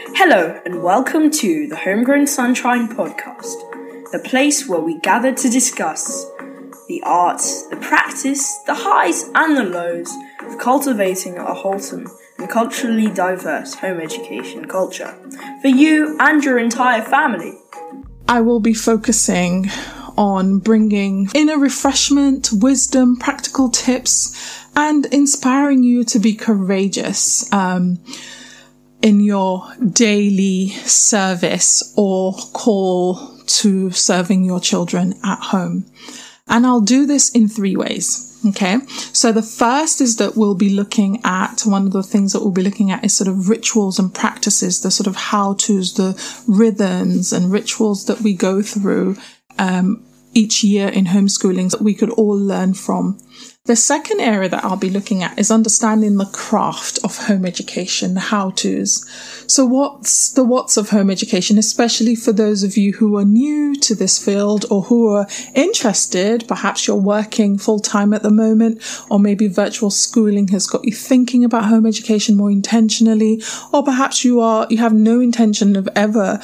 Hello, and welcome to the Homegrown Sunshine Podcast, the place where we gather to discuss the arts, the practice, the highs and the lows of cultivating a wholesome and culturally diverse home education culture for you and your entire family. I will be focusing on bringing inner refreshment, wisdom, practical tips, and inspiring you to be courageous. Um, in your daily service or call to serving your children at home. And I'll do this in three ways. Okay. So the first is that we'll be looking at one of the things that we'll be looking at is sort of rituals and practices, the sort of how to's, the rhythms and rituals that we go through, um, each year in homeschooling that we could all learn from. The second area that I'll be looking at is understanding the craft of home education, the how to's. So what's the what's of home education, especially for those of you who are new to this field or who are interested. Perhaps you're working full time at the moment, or maybe virtual schooling has got you thinking about home education more intentionally, or perhaps you are, you have no intention of ever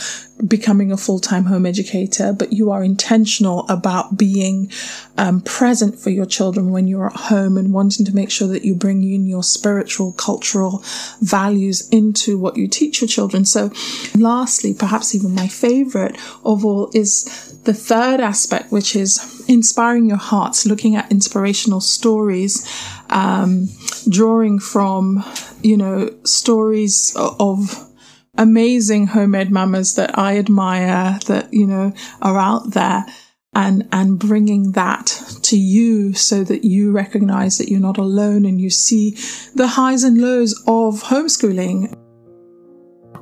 becoming a full-time home educator, but you are intentional about being um, present for your children when you're at home and wanting to make sure that you bring in your spiritual, cultural values into what you teach your children. So lastly, perhaps even my favorite of all is the third aspect, which is inspiring your hearts, looking at inspirational stories, um, drawing from, you know, stories of amazing homemade mamas that I admire that, you know, are out there and, and bringing that to you so that you recognize that you're not alone and you see the highs and lows of homeschooling.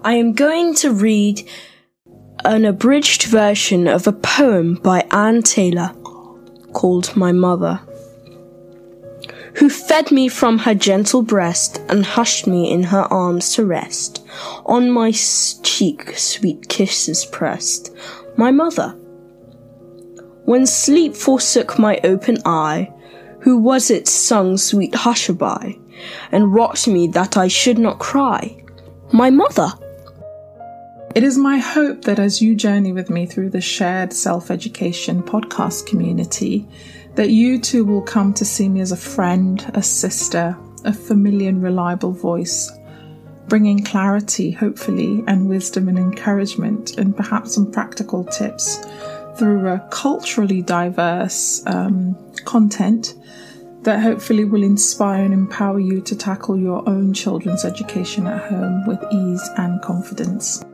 I am going to read an abridged version of a poem by Ann Taylor called My Mother who fed me from her gentle breast and hushed me in her arms to rest. On my cheek sweet kisses pressed. My mother. When sleep forsook my open eye, who was it sung sweet hushaby and rocked me that I should not cry? My mother. It is my hope that as you journey with me through the shared self education podcast community, that you too will come to see me as a friend, a sister, a familiar and reliable voice, bringing clarity, hopefully, and wisdom and encouragement, and perhaps some practical tips through a culturally diverse um, content that hopefully will inspire and empower you to tackle your own children's education at home with ease and confidence.